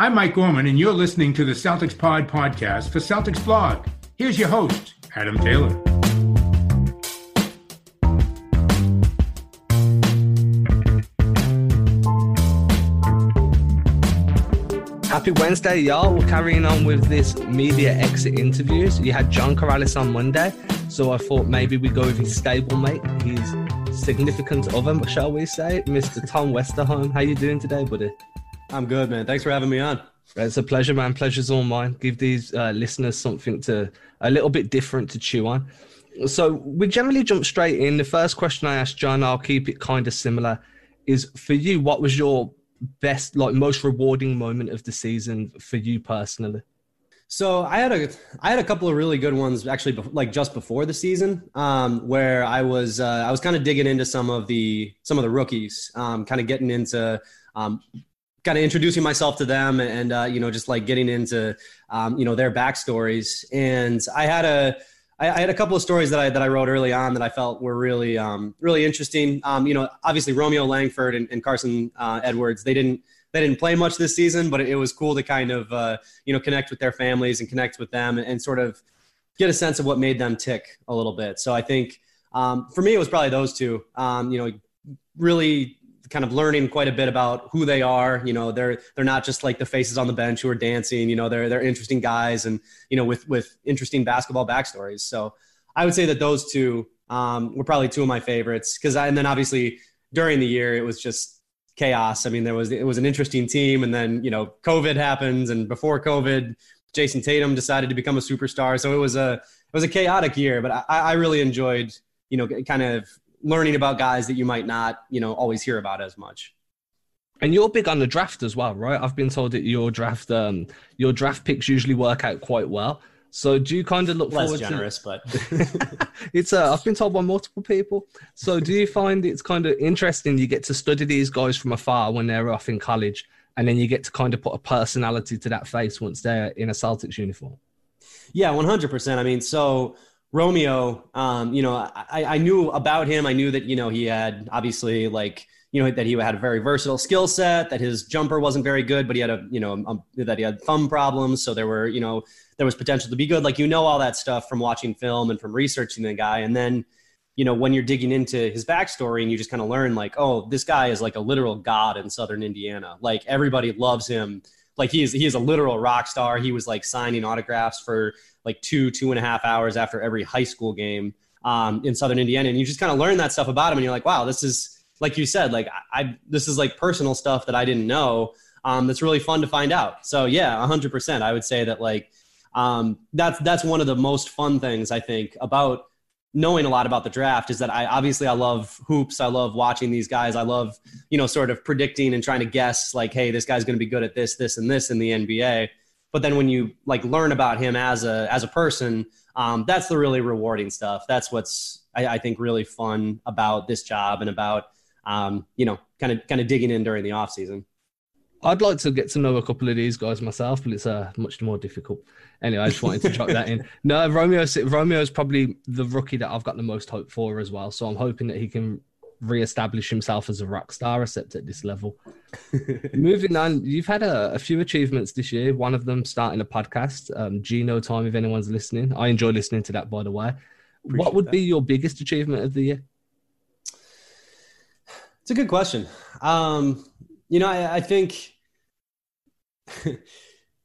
I'm Mike Gorman, and you're listening to the Celtics Pod podcast for Celtics Blog. Here's your host, Adam Taylor. Happy Wednesday, y'all. We're carrying on with this media exit interviews. You had John Karalis on Monday, so I thought maybe we go with his stablemate, his significant other, shall we say, Mr. Tom Westerholm. How you doing today, buddy? I'm good, man. Thanks for having me on. It's a pleasure, man. Pleasure's all mine. Give these uh, listeners something to a little bit different to chew on. So we generally jump straight in. The first question I asked John, I'll keep it kind of similar, is for you, what was your best, like most rewarding moment of the season for you personally? So I had a I had a couple of really good ones actually, like just before the season, um, where I was uh, I was kind of digging into some of the some of the rookies, um, kind of getting into um, kind of introducing myself to them and uh, you know just like getting into um, you know their backstories. And I had a I, I, had a couple of stories that I that I wrote early on that I felt were really um, really interesting. Um, you know, obviously Romeo Langford and, and Carsen uh, Edwards they didn't they didn't play much this season, but it was cool to kind of uh, you know connect with their families and connect with them and, and, sort of get a sense of what made them tick a little bit. So I think um, for me it was probably those two. Um, you know, really kind of learning quite a bit about who they are. You know, they're they're not just like the faces on the bench who are dancing. You know, they're they're interesting guys and you know with with interesting basketball backstories. So I would say that those two um, were probably two of my favorites because and then obviously during the year it was just chaos. I mean, there was it was an interesting team, and then you know COVID happens, and before COVID, Jayson Tatum decided to become a superstar. So it was a it was a chaotic year, but I, I really enjoyed you know kind of learning about guys that you might not, you know, always hear about as much. And you're big on the draft as well, right? I've been told that your draft, um, your draft picks usually work out quite well. So do you kind of look less forward generous, to... but it's uh, I've been told by multiple people. So do you find it's kind of interesting? You get to study these guys from afar when they're off in college, and then you get to kind of put a personality to that face once they're in a Celtics uniform. Yeah, one hundred percent. I mean, so Romeo, um, you know, I, I knew about him. I knew that, you know, he had obviously like, you know, that he had a very versatile skill set, that his jumper wasn't very good, but he had a, you know, a, that he had thumb problems. So there were, you know, there was potential to be good. Like, you know, all that stuff from watching film and from researching the guy. And then, you know, when you're digging into his backstory and you just kind of learn like, oh, this guy is like a literal god in Southern Indiana. Like everybody loves him. Like he is, he is a literal rock star. He was like signing autographs for like two, two and a half hours after every high school game um, in Southern Indiana. And you just kind of learn that stuff about him. And you're like, wow, this is, like you said, like I, this is like personal stuff that I didn't know. Um, that's really fun to find out. So yeah, hundred percent. I would say that like, um, that's, that's one of the most fun things I think about knowing a lot about the draft is that I obviously I love hoops. I love watching these guys. I love, you know, sort of predicting and trying to guess like, Hey, this guy's going to be good at this, this, and this in the NBA but then when you like learn about him as a as a person um, that's the really rewarding stuff that's what's I, I, think really fun about this job and about um, you know kind of kind of digging in during the off season I'd like to get to know a couple of these guys myself, but it's uh, much more difficult. Anyway, I just wanted to chuck that in. No, Romeo Romeo is probably the rookie that I've got the most hope for as well. So I'm hoping that he can re-establish himself as a rock star, except at this level. Moving on, you've had a, a, few achievements this year. One of them starting a podcast, um, Gino Time. If anyone's listening, I enjoy listening to that. By the way, Appreciate what would that. be your biggest achievement of the year? It's a good question. Um, you know, I, I think th-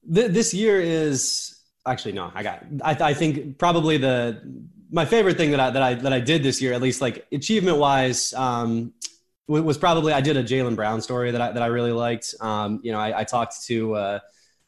this year is actually no. I got. I, I think probably the my favorite thing that I that I that I did this year, at least like achievement wise, um, was probably I did a Jaylen Brown story that I that I really liked. Um, you know, I, I talked to uh,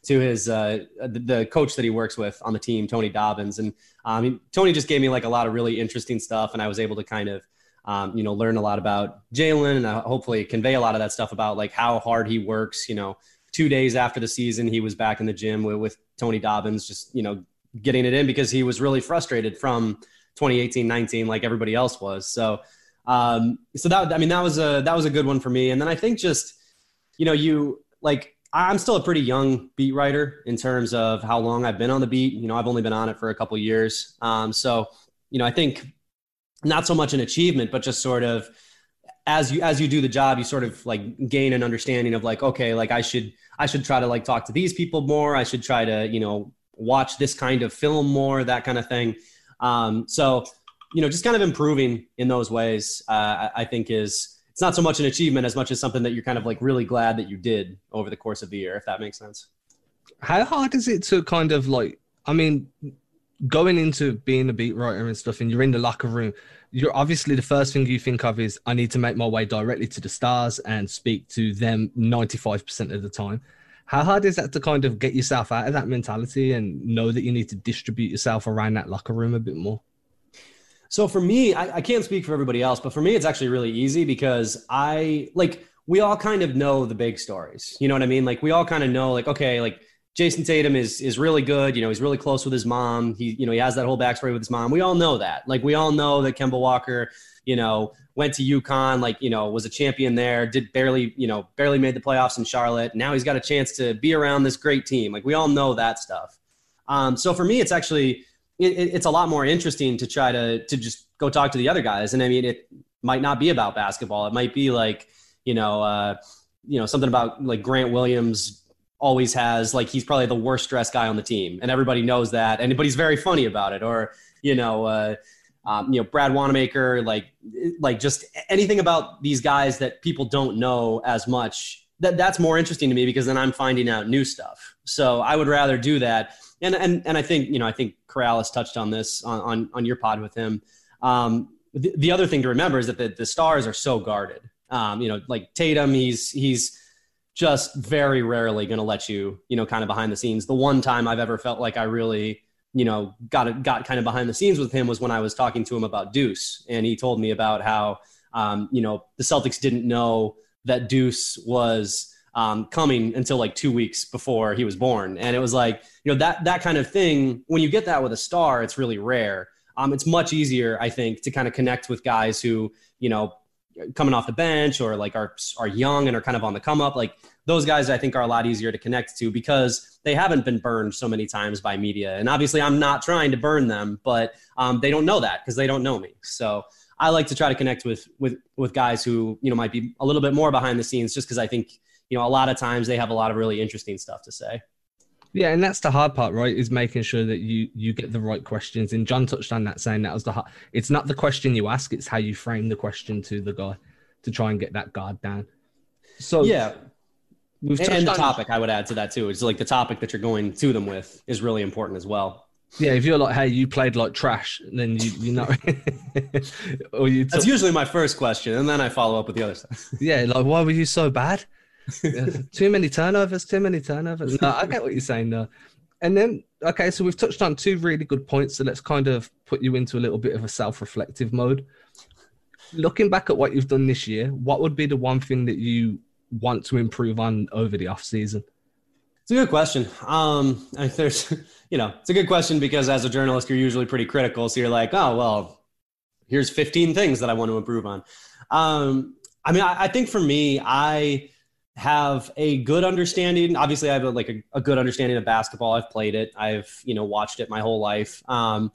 to his uh, the, the, coach that he works with on the team, Tony Dobbins, and um, Tony just gave me like a lot of really interesting stuff, and I was able to kind of um, you know learn a lot about Jaylen and uh, hopefully convey a lot of that stuff about like how hard he works. You know, two days after the season, he was back in the gym with, with Tony Dobbins, just you know getting it in because he was really frustrated from 2018 19 like everybody else was. So um so that i mean that was a that was a good one for me. And then i think just you know you like i'm still a pretty young beat writer in terms of how long i've been on the beat. You know i've only been on it for a couple years. Um so you know i think not so much an achievement but just sort of as you as you do the job, you sort of like gain an understanding of like, okay, like I should I should try to like talk to these people more. I should try to you know watch this kind of film more, that kind of thing. Um, so you know, just kind of improving in those ways, uh, I think is it's not so much an achievement as much as something that you're kind of like really glad that you did over the course of the year, if that makes sense. How hard is it to kind of like? I mean, going into being a beat writer and stuff, and you're in the locker room you're obviously the first thing you think of is I need to make my way directly to the stars and speak to them 95% of the time. How hard is that to kind of get yourself out of that mentality and know that you need to distribute yourself around that locker room a bit more? So for me, I, I can't speak for everybody else, but for me, it's actually really easy because I like we all kind of know the big stories. You know what I mean? Like we all kind of know, like, okay, like Jayson Tatum is is really good. You know, he's really close with his mom. He, you know, he has that whole backstory with his mom. We all know that. Like, we all know that Kemba Walker, you know, went to UConn, like, you know, was a champion there, did barely, you know, barely made the playoffs in Charlotte. Now he's got a chance to be around this great team. Like, we all know that stuff. Um, so for me, it's actually it, it's a lot more interesting to try to to just go talk to the other guys. And I mean, it might not be about basketball. It might be like, you know, uh, you know, something about like Grant Williams always has like he's probably the worst dressed guy on the team, and everybody knows that. And but he's very funny about it. Or you know, uh, um, you know, Brad Wanamaker, like like just anything about these guys that people don't know as much. That that's more interesting to me because then I'm finding out new stuff. So I would rather do that. And and and I think you know I think Karalis touched on this on on, on your pod with him. Um, the, the other thing to remember is that the, the stars are so guarded. Um, you know, like Tatum, he's he's just very rarely going to let you, you know, kind of behind the scenes. The one time I've ever felt like I really, you know, got got kind of behind the scenes with him was when I was talking to him about Deuce, and he told me about how, um, you know, the Celtics didn't know that Deuce was um, coming until like two weeks before he was born, and it was like, you know, that that kind of thing. When you get that with a star, it's really rare. Um, it's much easier, I think, to kind of connect with guys who, you know, coming off the bench or like are are young and are kind of on the come up like those guys i think are a lot easier to connect to because they haven't been burned so many times by media. And obviously i'm not trying to burn them but um, they don't know that because they don't know me. So i like to try to connect with with with guys who you know might be a little bit more behind the scenes just because i think you know a lot of times they have a lot of really interesting stuff to say yeah, and that's the hard part, right? Is making sure that you you get the right questions. And John touched on that, saying that was the hard. It's not the question you ask; it's how you frame the question to the guy to try and get that guard down. So yeah, we've and, and the on... topic I would add to that too is like the topic that you're going to them with is really important as well. Yeah, if you're like, hey, you played like trash, then you you know, or you. T- That's usually my first question, and then I follow up with the other stuff. yeah, like why were you so bad? Too many turnovers, too many turnovers. No, I get what you're saying though. And then, okay, so we've touched on two really good points. So let's kind of put you into a little bit of a self reflective mode. Looking back at what you've done this year, what would be the one thing that you want to improve on over the off season? It's a good question. Um, there's, you know, it's a good question because as a journalist, you're usually pretty critical. So you're like, oh, well, here's 15 things that I want to improve on. Um, I mean, I, I think for me, I, have a good understanding. Obviously, I have a, like a, a, good understanding of basketball. I've played it. I've you know watched it my whole life. Um,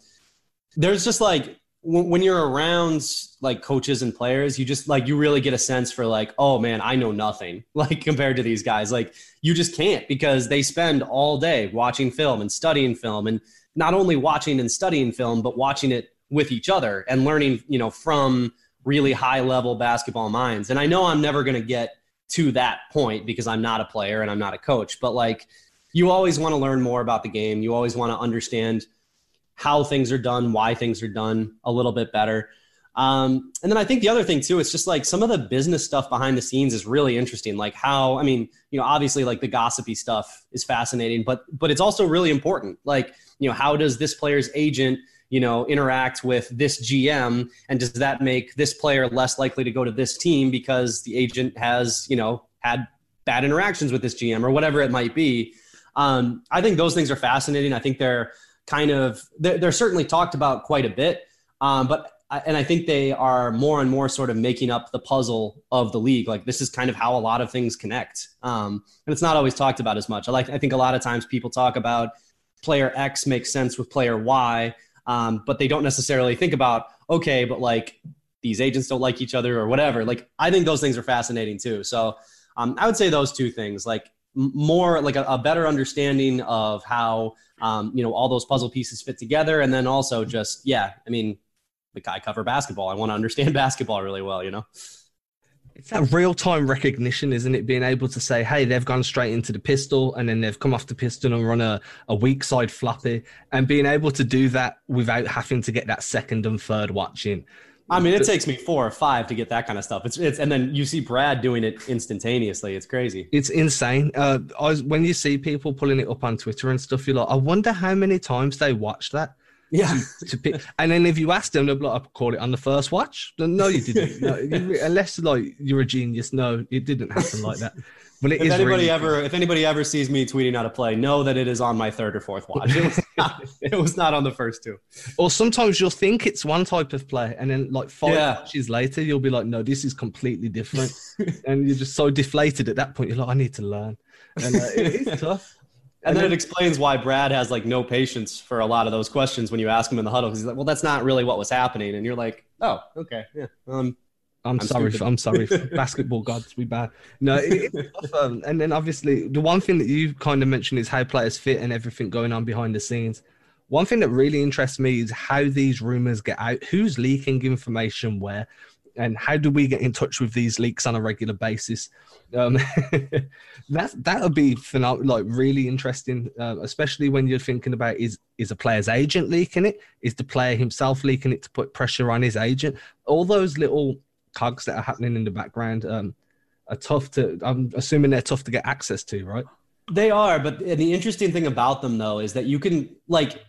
there's just like when, when you're around like coaches and players, you just like you really get a sense for like, oh man, I know nothing like compared to these guys. Like you just can't because they spend all day watching film and studying film, and not only watching and studying film, but watching it with each other and learning, you know, from really high level basketball minds. And I know I'm never going to get to that point because I'm not a player and I'm not a coach. But like, you always want to learn more about the game. You always want to understand how things are done, why things are done a little bit better. Um, and then I think the other thing too, it's just like some of the business stuff behind the scenes is really interesting. Like how, I mean, you know, obviously like the gossipy stuff is fascinating, but but it's also really important. Like, you know, how does this player's agent you know, interact with this GM? And does that make this player less likely to go to this team because the agent has, you know, had bad interactions with this GM or whatever it might be? Um, I think those things are fascinating. I think they're kind of, they're, they're certainly talked about quite a bit. Um, but and I think they are more and more sort of making up the puzzle of the league. Like this is kind of how a lot of things connect, um, and it's not always talked about as much. I like. I think a lot of times people talk about player X makes sense with player Y, um, but they don't necessarily think about okay, but like these agents don't like each other or whatever. Like I think those things are fascinating too. So um, I would say those two things, like more like a, a better understanding of how um, you know all those puzzle pieces fit together, and then also just yeah, I mean, like I cover basketball, I want to understand basketball really well, you know. It's that real time recognition, isn't it? Being able to say, hey, they've gone straight into the pistol and then they've come off the pistol and run a, a weak side floppy, and being able to do that without having to get that second and third watching. I mean, it takes me four or five to get that kind of stuff. It's it's and then you see Brad doing it instantaneously. It's crazy. It's insane. Uh, I was, when you see people pulling it up on Twitter and stuff, you're like, I wonder how many times they watch that. Yeah. to pick, and then if you ask them, they'll be like, I call it on the first watch. No, you didn't. No, you, unless like you're a genius. No, it didn't happen like that. But if anybody really ever, cool. if anybody ever sees me tweeting out a play, know that it is on my third or fourth watch. It was not, it was not on the first two. Or sometimes you'll think it's one type of play, and then like five yeah. watches later, you'll be like, "No, this is completely different," and you're just so deflated at that point. You're like, "I need to learn," and uh, it is tough. And, then, it explains why Brad has like no patience for a lot of those questions when you ask him in the huddle because he's like, "Well, that's not really what was happening," and you're like, "Oh, okay, yeah." Um, I'm, I'm sorry. For, I'm sorry. basketball gods, we bad. No, it, um, and then obviously the one thing that you kind of mentioned is how players fit and everything going on behind the scenes. One thing that really interests me is how these rumors get out. Who's leaking information where, and how do we get in touch with these leaks on a regular basis? Um, that that would be phenomenal, like really interesting, uh, especially when you're thinking about is is a player's agent leaking it? Is the player himself leaking it to put pressure on his agent? All those little cogs that are happening in the background um, are tough to. I'm assuming they're tough to get access to, right? They are, but the interesting thing about them though is that you can like,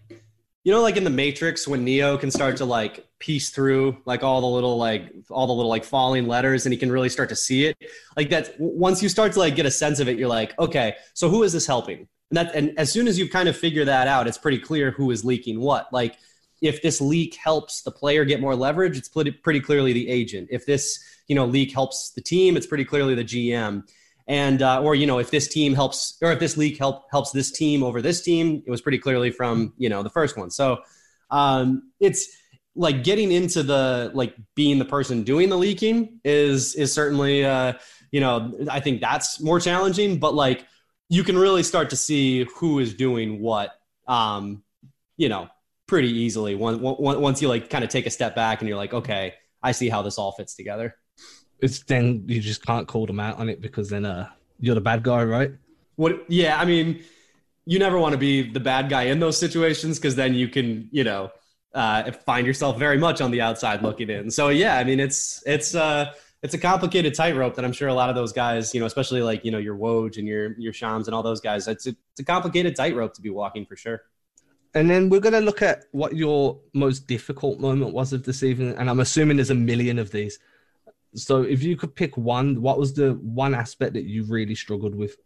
you know, like in the Matrix when Neo can start to like piece through like all the little like all the little like falling letters and he can really start to see it. Like that once you start to like get a sense of it, you're like, okay, so who is this helping? And that and as soon as you kind of figure that out, it's pretty clear who is leaking what. Like if this leak helps the player get more leverage, it's pretty clearly the agent. If this you know leak helps the team, it's pretty clearly the GM. And uh, or you know if this team helps or if this leak help helps this team over this team, it was pretty clearly from you know the first one. So um, it's like getting into the like being the person doing the leaking is is certainly uh, you know I think that's more challenging. But like you can really start to see who is doing what. Um, you know pretty easily once once you like kind of take a step back and you're like, okay, I see how this all fits together. It's then you just can't call them out on it because then uh, you're the bad guy, right? What? Yeah, I mean, you never want to be the bad guy in those situations because then you can, you know, uh, find yourself very much on the outside looking in. So yeah, I mean, it's it's uh it's a complicated tightrope that I'm sure a lot of those guys, you know, especially like you know your Woj and your your Shams and all those guys. It's a, it's a complicated tightrope to be walking for sure. And then we're going to look at what your most difficult moment was of this evening. And I'm assuming there's a million of these. So if you could pick one, what was the one aspect that you really struggled with?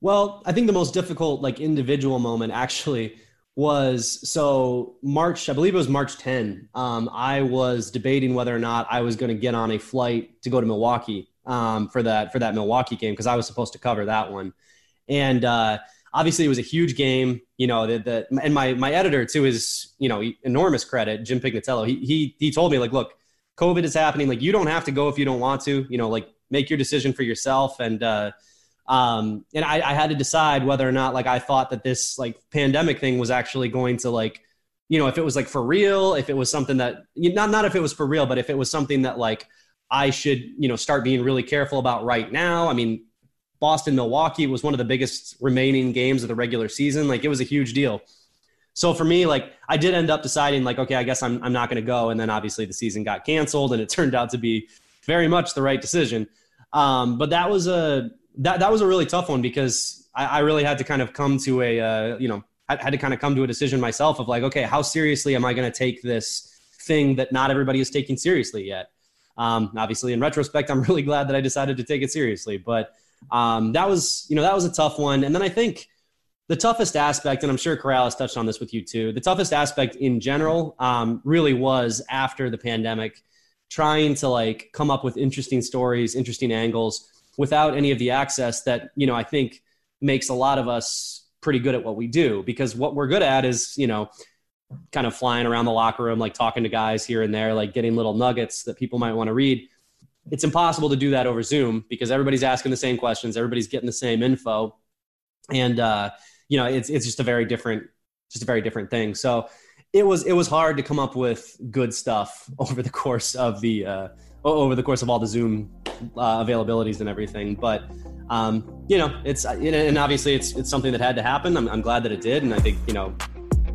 Well, I think the most difficult, like individual moment actually was so March, I believe it was March 10. Um, I was debating whether or not I was going to get on a flight to go to Milwaukee um, for that for that Milwaukee game because I was supposed to cover that one. And uh, obviously it was a huge game. You know, the and my my editor to his you know enormous credit, Jim Pignatello. He he he told me like, look, COVID is happening. Like you don't have to go if you don't want to. You know, like make your decision for yourself. And uh, um, and I, I had to decide whether or not like I thought that this like pandemic thing was actually going to like you know if it was like for real, if it was something that not not if it was for real, but if it was something that like I should you know start being really careful about right now. I mean, Boston Milwaukee was one of the biggest remaining games of the regular season. Like it was a huge deal. So for me, like I did end up deciding, like, okay, I guess I'm, I'm not going to go. And then obviously the season got canceled and it turned out to be very much the right decision. Um, but that was a, that, that was a really tough one because I, I really had to kind of come to a, uh, you know, I had to kind of come to a decision myself of like, okay, how seriously am I going to take this thing that not everybody is taking seriously yet? Um, obviously, in retrospect, I'm really glad that I decided to take it seriously. But um, that was, you know, that was a tough one. And then I think the toughest aspect, and I'm sure Karalis touched on this with you too, the toughest aspect in general um, really was after the pandemic, trying to like come up with interesting stories, interesting angles without any of the access that, you know, I think makes a lot of us pretty good at what we do because what we're good at is, you know, kind of flying around the locker room, like talking to guys here and there, like getting little nuggets that people might want to read. It's impossible to do that over Zoom because everybody's asking the same questions, everybody's getting the same info, and uh, you know, it's it's just a very different, just a very different thing. So it was it was hard to come up with good stuff over the course of the uh, over the course of all the Zoom uh, availabilities and everything, but um, you know, it's and obviously it's it's something that had to happen. I'm, I'm glad that it did, and I think you know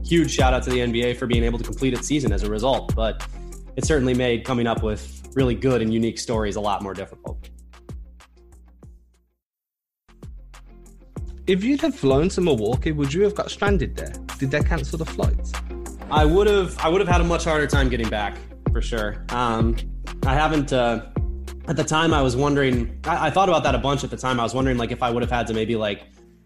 huge shout out to the NBA for being able to complete its season as a result. But it certainly made coming up with really good and unique stories a lot more difficult. If you'd have flown to Milwaukee, would you have got stranded there? Did they cancel the flights? I would have. I would have had a much harder time getting back for sure. Um, I haven't. Uh, at the time, I was wondering. I, I thought about that a bunch at the time. I was wondering like if I would have had to maybe like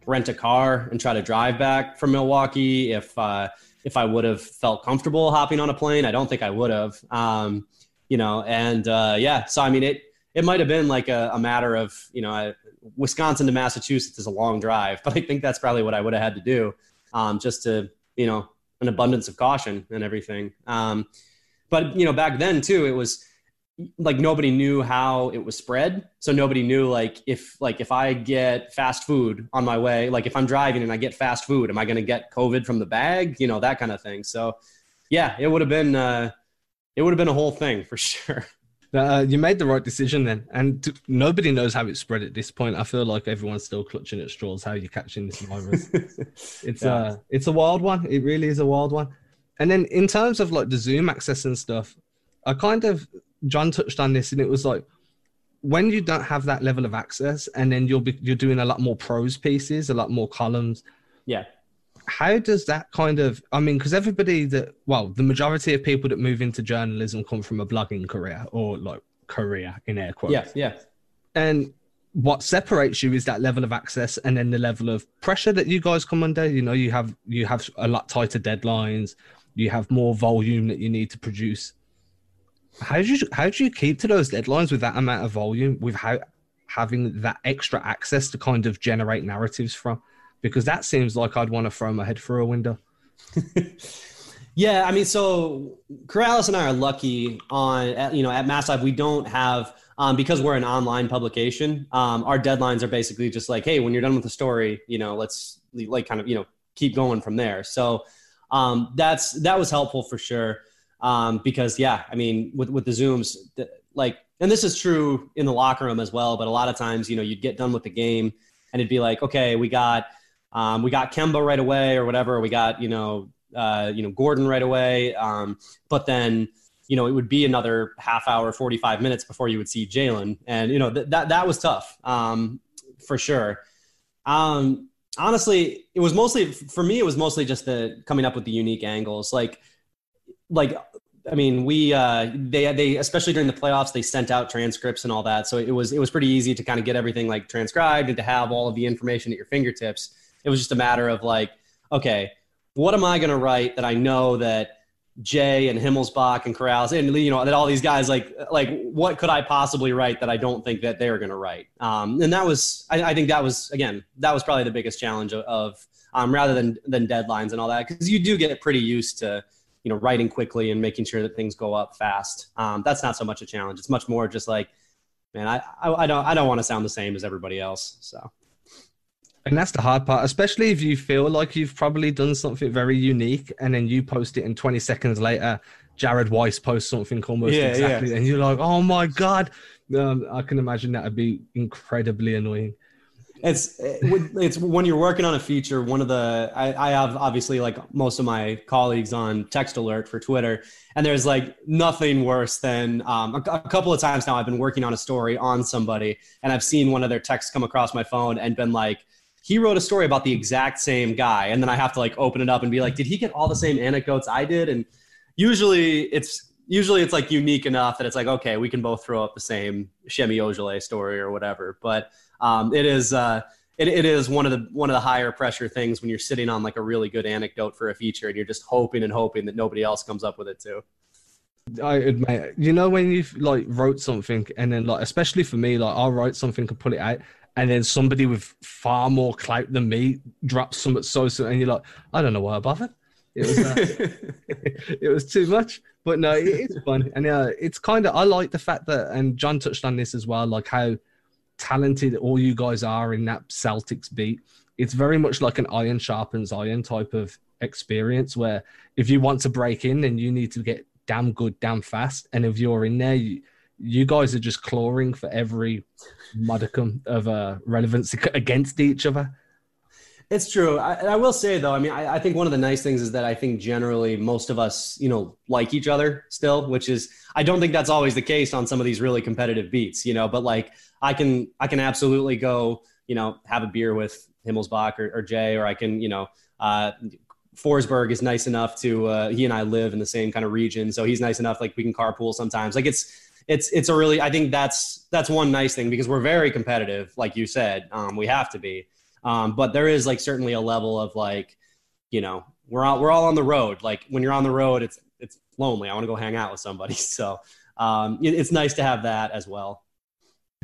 rent a car and try to drive back from Milwaukee if uh, if I would have felt comfortable hopping on a plane. I don't think I would have. Um, you know, and uh, yeah, so I mean, it it might have been like a, a matter of you know, I, Wisconsin to Massachusetts is a long drive, but I think that's probably what I would have had to do, um, just to you know, an abundance of caution and everything. Um, but you know, back then too, it was like nobody knew how it was spread. So nobody knew like if like if i get fast food on my way like if i'm driving and i get fast food am i going to get covid from the bag? You know that kind of thing. So yeah it would have been uh it would have been a whole thing for sure uh, you made the right decision then and t- nobody knows how it spread at this point i feel like everyone's still clutching at straws how you're catching this virus it's yeah. uh it's a wild one it really is a wild one and then in terms of like the zoom access and stuff i kind of John touched on this, and it was like when you don't have that level of access, and then you'll be you're doing a lot more prose pieces, a lot more columns. Yeah. How does that kind of? I mean, because everybody that well, the majority of people that move into journalism come from a blogging career or like career in air quotes. Yeah, yeah. And what separates you is that level of access and then the level of pressure that you guys come under you know you have you have a lot tighter deadlines you have more volume that you need to produce how do you how do you keep to those deadlines with that amount of volume without having that extra access to kind of generate narratives from? Because that seems like I'd want to throw my head through a window. yeah, I mean, so Karalis and I are lucky on you know at Mass Live we don't have um, because we're an online publication. Um, our deadlines are basically just like, hey, when you're done with the story, you know, let's like kind of you know keep going from there. So um, that's that was helpful for sure um, because yeah, I mean, with with the zooms, the, like, and this is true in the locker room as well. But a lot of times, you know, you'd get done with the game, and it'd be like, okay, we got um, we got Kemba right away, or whatever. We got you know uh, you know Gordon right away, um, but then you know it would be another half hour, forty five minutes before you would see Jaylen, and you know th- that that was tough um, for sure. Um, honestly, it was mostly for me. It was mostly just the coming up with the unique angles, like like I mean, we uh, they they especially during the playoffs they sent out transcripts and all that, so it was it was pretty easy to kind of get everything like transcribed and to have all of the information at your fingertips. It was just a matter of like, okay, what am I going to write that I know that Jay and Himmelsbach and Karalis and you know that all these guys like like what could I possibly write that I don't think that they're going to write? Um, and that was I, I, think that was again that was probably the biggest challenge of, of um, rather than than deadlines and all that because you do get pretty used to you know writing quickly and making sure that things go up fast. Um, that's not so much a challenge. It's much more just like, man, I, I, I don't I don't want to sound the same as everybody else. So. And that's the hard part, especially if you feel like you've probably done something very unique and then you post it and 20 seconds later, Jared Weiss posts something almost yeah, exactly. Yeah. And you're like, oh my God. Um, I can imagine that would be incredibly annoying it's it's when you're working on a feature one of the I, I, have obviously like most of my colleagues on text alert for twitter and there's like nothing worse than um, a, a, couple of times now i've been working on a story on somebody and i've seen one of their texts come across my phone and been like he wrote a story about the exact same guy. And then i have to like open it up and be like did he get all the same anecdotes i did? And usually it's usually it's like unique enough that it's like okay we can both throw up the same Ojeleye story or whatever. But um, it is uh, it, it is one of the one of the higher pressure things when you're sitting on like a really good anecdote for a feature and you're just hoping and hoping that nobody else comes up with it too. I admit, you know, when you've like wrote something and then like, especially for me, like I'll write something and pull it out, and then somebody with far more clout than me drops something so so, and you're like, I don't know why I bothered. It was uh, it was too much, but no, it, it's fun, and uh, it's kind of I like the fact that, and John touched on this as well, like how talented all you guys are in that Celtics beat. It's very much like an iron sharpens iron type of experience, where if you want to break in, then you need to get damn good, damn fast, and if you're in there. You, you guys are just clawing for every modicum of uh, relevancy against each other. It's true. I, I, will say though, I mean, I, I, think one of the nice things is that I think generally most of us, you know, like each other still, which is I don't think that's always the case on some of these really competitive beats, you know. But like, I can I can absolutely go, you know, have a beer with Himmelsbach or, or Jay, or I can, you know, uh, Forsberg is nice enough to uh, he and I live in the same kind of region, so he's nice enough like we can carpool sometimes. Like it's it's it's a really I think that's that's one nice thing because we're very competitive, like you said, um, we have to be. Um, but there is like certainly a level of like, you know, we're all we're all on the road. Like when you're on the road, it's it's lonely. I want to go hang out with somebody. So um, it, it's nice to have that as well.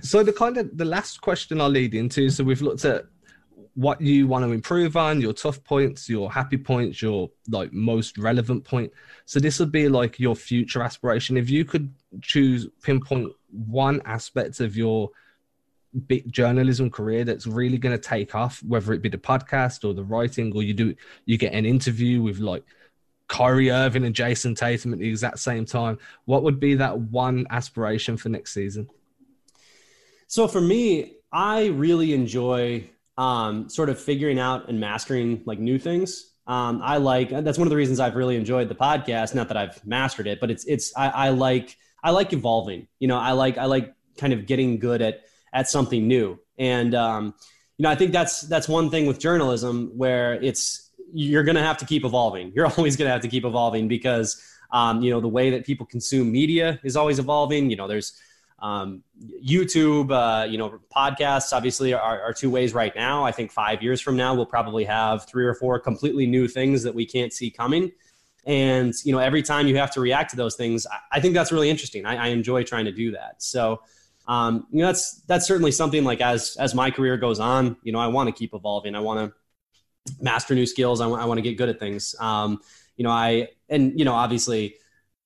So the kind of the last question I'll lead into. So we've looked at what you want to improve on, your tough points, your happy points, your like most relevant point. So this would be like your future aspiration. If you could choose pinpoint one aspect of your big journalism career that's really going to take off, whether it be the podcast or the writing, or you do you get an interview with like Kyrie Irving and Jayson Tatum at the exact same time, what would be that one aspiration for next season? So for me, I really enjoy um, sort of figuring out and mastering like new things. Um, I like that's one of the reasons I've really enjoyed the podcast. Not that I've mastered it, but it's it's I, I like I like evolving. You know, I like I like kind of getting good at at something new. And um, you know, I think that's that's one thing with journalism where it's you're going to have to keep evolving. You're always going to have to keep evolving because um, you know the way that people consume media is always evolving. You know, there's um, YouTube, uh, you know, podcasts obviously are, are, two ways right now. I think five years from now, we'll probably have three or four completely new things that we can't see coming. And, you know, every time you have to react to those things, I, I think that's really interesting. I, I, enjoy trying to do that. So, um, you know, that's that's certainly something like as as my career goes on, you know, I want to keep evolving. I want to master new skills. I, w- I want to get good at things. Um, you know, I and you know, obviously,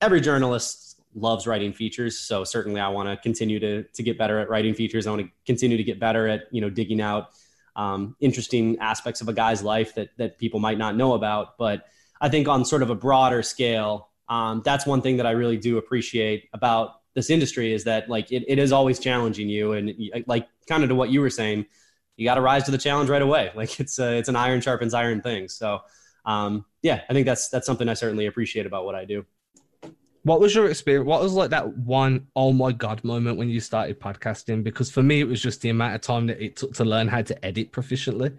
every journalist loves writing features. So certainly, I want to continue to to get better at writing features. I want to continue to get better at you know digging out um, interesting aspects of a guy's life that that people might not know about. But I think on sort of a broader scale, um, that's one thing that I really do appreciate about this industry is that like it, it is always challenging you and like kind of to what you were saying you got to rise to the challenge right away like it's a, it's an iron sharpens iron thing so um, yeah i think that's that's something i certainly appreciate about what i do what was your experience? What was like that one oh my god moment when you started podcasting? Because for me it was just the amount of time that it took to learn how to edit proficiently.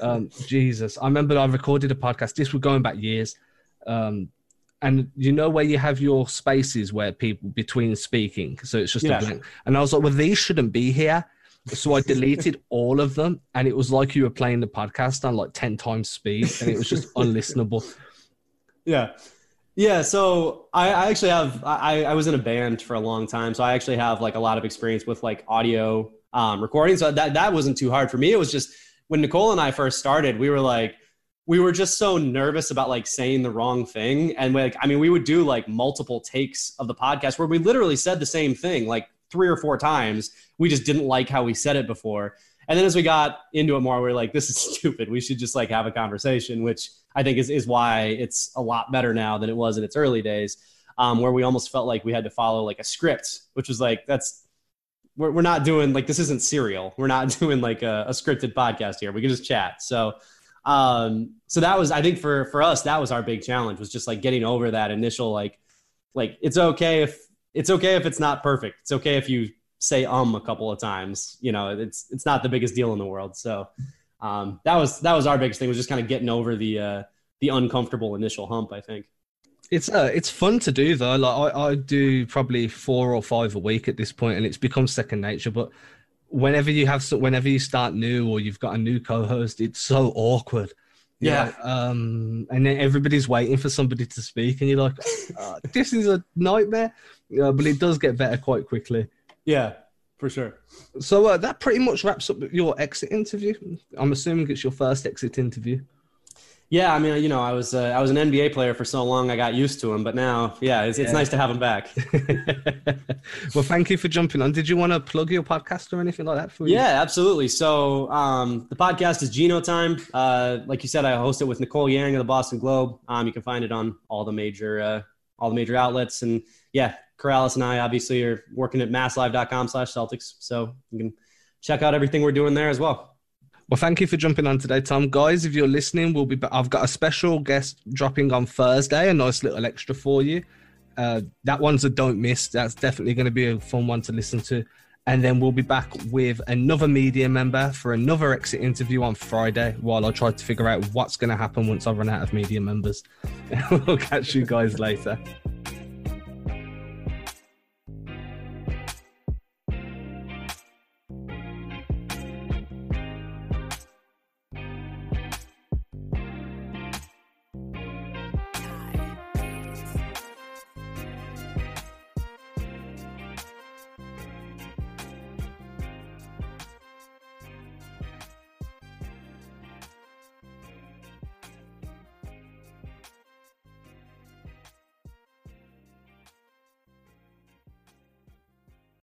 Um, jesus. I remember i recorded a podcast. This was going back years. Um, and you know where you have your spaces where people between speaking, so it's just yeah. a blank. And I was like, well, these shouldn't be here. So I deleted all of them, and it was like you were playing the podcast on like ten times speed, and it was just unlistenable. Yeah, yeah. So I, I actually have I, I was in a band for a long time, so I actually have like a lot of experience with like audio um, recording. So that that wasn't too hard for me. It was just when Nicole and I first started, we were like we were just so nervous about like saying the wrong thing and like i mean we would do like multiple takes of the podcast where we literally said the same thing like three or four times we just didn't like how we said it before and then as we got into it more we are like this is stupid. We should just like have a conversation which i think is, is why it's a lot better now than it was in its early days um, where we almost felt like we had to follow like a script which was like that's we're, we're not doing like this isn't serial. We're not doing like a, a scripted podcast here. We can just chat. So um, so that was, I think for, for us, that was our big challenge was just like getting over that initial, like, like it's okay if it's okay if it's not perfect. It's okay if you say, um, a couple of times, you know, it's, it's not the biggest deal in the world. So, um, that was, that was our biggest thing was just kind of getting over the, uh, the uncomfortable initial hump, I think. It's uh, it's fun to do though. Like I, I do probably four or five a week at this point, and it's become second nature. But whenever you have whenever you start new or you've got a new co-host, it's so awkward. Yeah. um, and then everybody's waiting for somebody to speak, and you're like, oh, this is a nightmare. Yeah, but it does get better quite quickly. Yeah, for sure. So uh, that pretty much wraps up your exit interview. I'm assuming it's your first exit interview. Yeah, I mean, you know, I was uh, I was an NBA player for so long, I got used to him. But now, yeah, it's, it's nice to have him back. well, thank you for jumping on. Did you want to plug your podcast or anything like that for you? Yeah, absolutely. So um, the podcast is Gino Time. Uh, like you said, I host it with Nicole Yang of the Boston Globe. Um, you can find it on all the major uh, all the major outlets. And yeah, Karalis and I obviously are working at masslive.com slash Celtics. So you can check out everything we're doing there as well. Well, thank you for jumping on today, Tom. Guys, if you're listening, we'll be. I've got a special guest dropping on Thursday. A nice little extra for you. Uh, that one's a don't miss. That's definitely going to be a fun one to listen to. And then we'll be back with another media member for another exit interview on Friday while I try to figure out what's going to happen once I run out of media members. we'll catch you guys later.